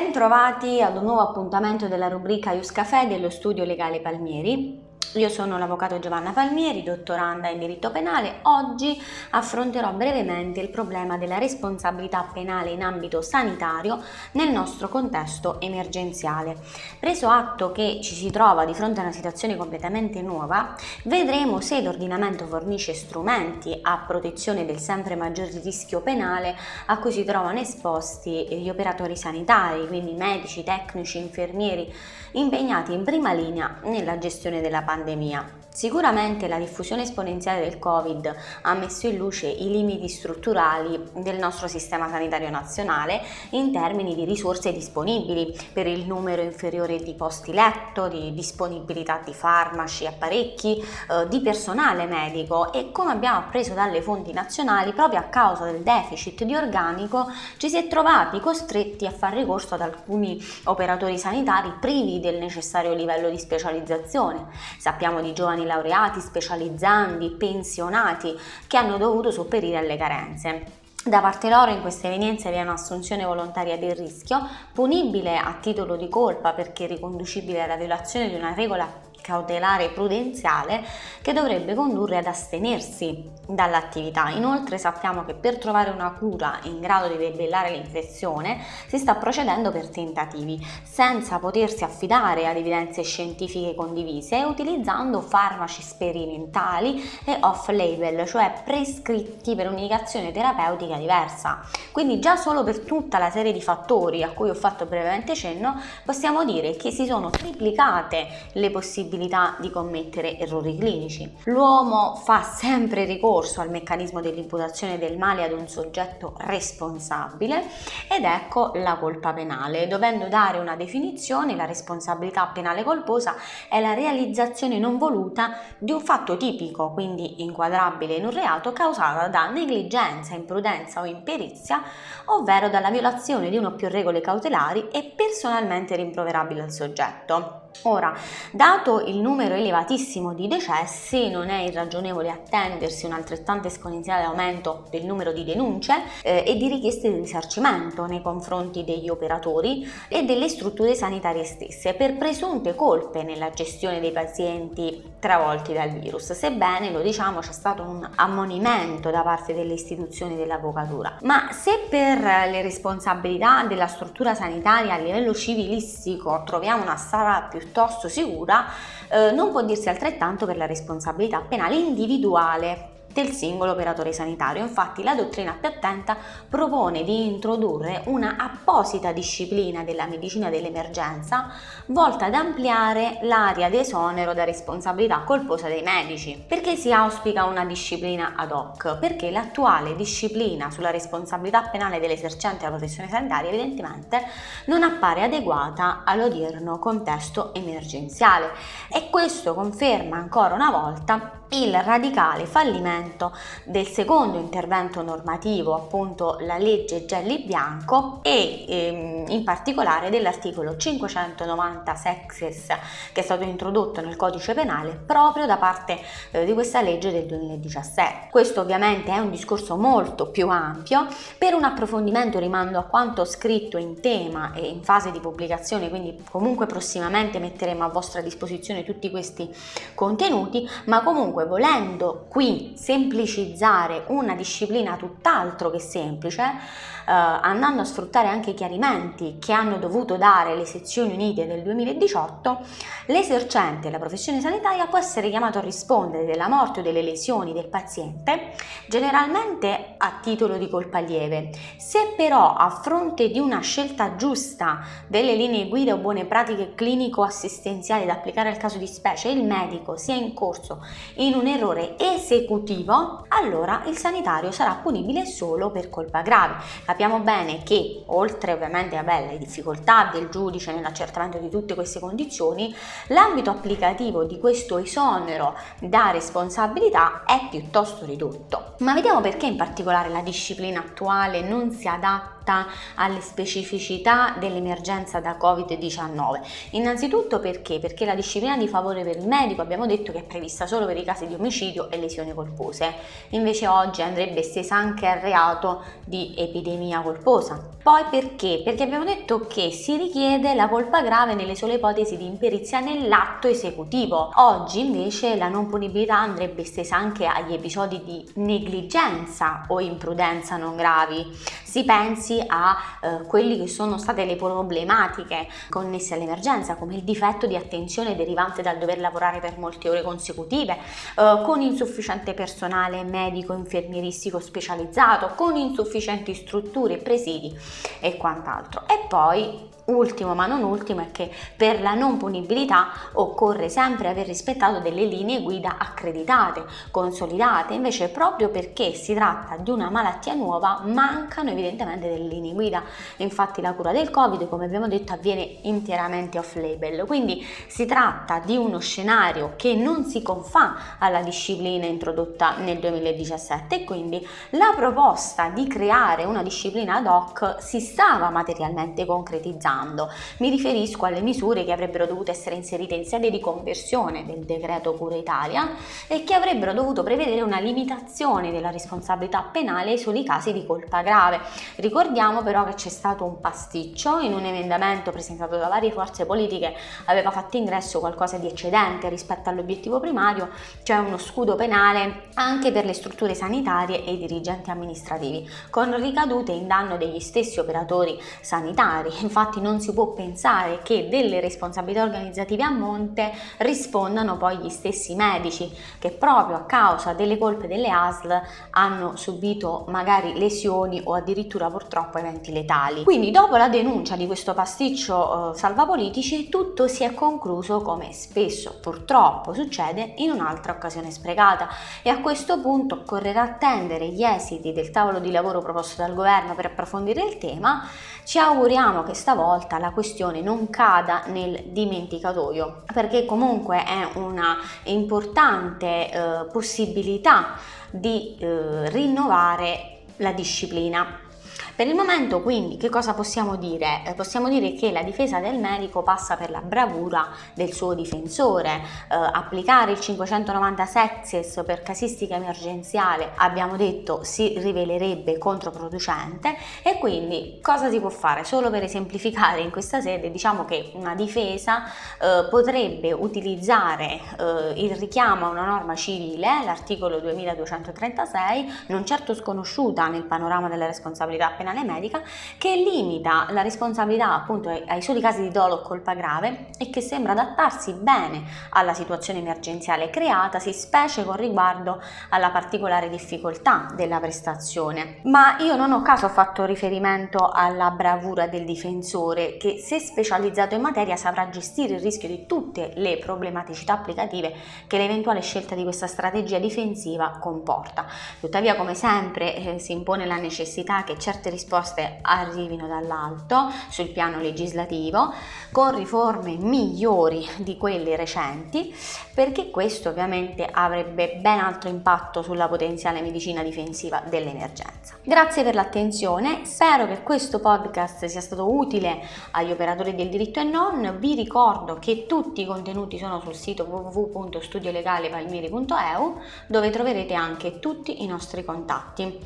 Bentrovati ad un nuovo appuntamento della rubrica Ius Café dello studio legale Palmieri. Io sono l'avvocato Giovanna Palmieri, dottoranda in diritto penale. Oggi affronterò brevemente il problema della responsabilità penale in ambito sanitario nel nostro contesto emergenziale. Preso atto che ci si trova di fronte a una situazione completamente nuova, vedremo se l'ordinamento fornisce strumenti a protezione del sempre maggiore rischio penale a cui si trovano esposti gli operatori sanitari, quindi medici, tecnici, infermieri, impegnati in prima linea nella gestione della pandemia pandemia. Sicuramente la diffusione esponenziale del Covid ha messo in luce i limiti strutturali del nostro sistema sanitario nazionale in termini di risorse disponibili per il numero inferiore di posti letto, di disponibilità di farmaci, apparecchi, eh, di personale medico e come abbiamo appreso dalle fonti nazionali proprio a causa del deficit di organico ci si è trovati costretti a fare ricorso ad alcuni operatori sanitari privi del necessario livello di specializzazione. Sappiamo di giovani laureati, specializzandi, pensionati che hanno dovuto sopperire alle carenze. Da parte loro in queste evenienze vi è un'assunzione volontaria del rischio, punibile a titolo di colpa perché riconducibile alla violazione di una regola cautelare prudenziale che dovrebbe condurre ad astenersi dall'attività. Inoltre sappiamo che per trovare una cura in grado di debellare l'infezione si sta procedendo per tentativi, senza potersi affidare ad evidenze scientifiche condivise e utilizzando farmaci sperimentali e off-label, cioè prescritti per un'indicazione terapeutica diversa. Quindi già solo per tutta la serie di fattori a cui ho fatto brevemente cenno possiamo dire che si sono triplicate le possibilità possibilità di commettere errori clinici. L'uomo fa sempre ricorso al meccanismo dell'imputazione del male ad un soggetto responsabile ed ecco la colpa penale. Dovendo dare una definizione, la responsabilità penale colposa è la realizzazione non voluta di un fatto tipico, quindi inquadrabile in un reato causata da negligenza, imprudenza o imperizia, ovvero dalla violazione di una o più regole cautelari e personalmente rimproverabile al soggetto. Ora, dato il numero elevatissimo di decessi, non è irragionevole attendersi un altrettanto esponenziale aumento del numero di denunce eh, e di richieste di risarcimento nei confronti degli operatori e delle strutture sanitarie stesse per presunte colpe nella gestione dei pazienti travolti dal virus, sebbene lo diciamo c'è stato un ammonimento da parte delle istituzioni dell'avvocatura. Ma se per le responsabilità della struttura sanitaria a livello civilistico troviamo una strada più piuttosto sicura, eh, non può dirsi altrettanto per la responsabilità penale individuale del singolo operatore sanitario. Infatti la dottrina più attenta propone di introdurre una apposita disciplina della medicina dell'emergenza volta ad ampliare l'area di esonero da responsabilità colposa dei medici. Perché si auspica una disciplina ad hoc? Perché l'attuale disciplina sulla responsabilità penale dell'esercente della professione sanitaria evidentemente non appare adeguata all'odierno contesto emergenziale e questo conferma ancora una volta il radicale fallimento del secondo intervento normativo, appunto la legge Gelli Bianco e ehm, in particolare dell'articolo 590 sexes che è stato introdotto nel codice penale proprio da parte eh, di questa legge del 2017. Questo ovviamente è un discorso molto più ampio, per un approfondimento rimando a quanto scritto in tema e in fase di pubblicazione, quindi comunque prossimamente metteremo a vostra disposizione tutti questi contenuti, ma comunque comunque volendo qui semplicizzare una disciplina tutt'altro che semplice, eh, andando a sfruttare anche i chiarimenti che hanno dovuto dare le sezioni unite del 2018, l'esercente della professione sanitaria può essere chiamato a rispondere della morte o delle lesioni del paziente, generalmente a titolo di colpa lieve. Se però a fronte di una scelta giusta delle linee guida o buone pratiche clinico-assistenziali da applicare al caso di specie il medico sia in corso in in un errore esecutivo, allora il sanitario sarà punibile solo per colpa grave. Capiamo bene che, oltre ovviamente alle difficoltà del giudice nell'accertamento di tutte queste condizioni, l'ambito applicativo di questo esonero da responsabilità è piuttosto ridotto. Ma vediamo perché in particolare la disciplina attuale non si adatta adatta alle specificità dell'emergenza da Covid-19. Innanzitutto perché? Perché la disciplina di favore per il medico abbiamo detto che è prevista solo per i casi di omicidio e lesioni colpose, invece oggi andrebbe estesa anche al reato di epidemia colposa. Poi perché? Perché abbiamo detto che si richiede la colpa grave nelle sole ipotesi di imperizia nell'atto esecutivo. Oggi invece la non punibilità andrebbe estesa anche agli episodi di negligenza o imprudenza non gravi. Si pensi a eh, quelli che sono state le problematiche connesse all'emergenza, come il difetto di attenzione derivante dal dover lavorare per molte ore consecutive, eh, con insufficiente personale medico infermieristico specializzato, con insufficienti strutture, presidi e quant'altro. E poi Ultimo ma non ultimo è che per la non punibilità occorre sempre aver rispettato delle linee guida accreditate, consolidate, invece proprio perché si tratta di una malattia nuova mancano evidentemente delle linee guida. Infatti la cura del Covid, come abbiamo detto, avviene interamente off label, quindi si tratta di uno scenario che non si confà alla disciplina introdotta nel 2017 e quindi la proposta di creare una disciplina ad hoc si stava materialmente concretizzando. Mi riferisco alle misure che avrebbero dovuto essere inserite in sede di conversione del decreto Cura Italia e che avrebbero dovuto prevedere una limitazione della responsabilità penale sui casi di colpa grave. Ricordiamo però che c'è stato un pasticcio in un emendamento presentato da varie forze politiche aveva fatto ingresso qualcosa di eccedente rispetto all'obiettivo primario, cioè uno scudo penale anche per le strutture sanitarie e i dirigenti amministrativi, con ricadute in danno degli stessi operatori sanitari. Infatti non si può pensare che delle responsabilità organizzative a monte rispondano poi gli stessi medici che proprio a causa delle colpe delle ASL hanno subito magari lesioni o addirittura purtroppo eventi letali. Quindi dopo la denuncia di questo pasticcio eh, salvapolitici tutto si è concluso come spesso purtroppo succede in un'altra occasione sprecata e a questo punto occorrerà attendere gli esiti del tavolo di lavoro proposto dal governo per approfondire il tema. Ci auguriamo che stavolta volta la questione non cada nel dimenticatoio, perché comunque è una importante eh, possibilità di eh, rinnovare la disciplina per il momento quindi che cosa possiamo dire? Eh, possiamo dire che la difesa del medico passa per la bravura del suo difensore, eh, applicare il 590 sexies per casistica emergenziale abbiamo detto si rivelerebbe controproducente e quindi cosa si può fare? Solo per esemplificare in questa sede diciamo che una difesa eh, potrebbe utilizzare eh, il richiamo a una norma civile, l'articolo 2236, non certo sconosciuta nel panorama della responsabilità penale penale medica che limita la responsabilità appunto ai soli casi di dolo o colpa grave e che sembra adattarsi bene alla situazione emergenziale creatasi, specie con riguardo alla particolare difficoltà della prestazione. Ma io non ho caso fatto riferimento alla bravura del difensore che se specializzato in materia saprà gestire il rischio di tutte le problematicità applicative che l'eventuale scelta di questa strategia difensiva comporta. Tuttavia, come sempre, eh, si impone la necessità che certe risposte arrivino dall'alto sul piano legislativo con riforme migliori di quelle recenti perché questo ovviamente avrebbe ben altro impatto sulla potenziale medicina difensiva dell'emergenza. Grazie per l'attenzione, spero che questo podcast sia stato utile agli operatori del diritto e non, vi ricordo che tutti i contenuti sono sul sito www.studiolegalepalmieri.eu dove troverete anche tutti i nostri contatti.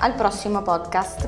Al prossimo podcast!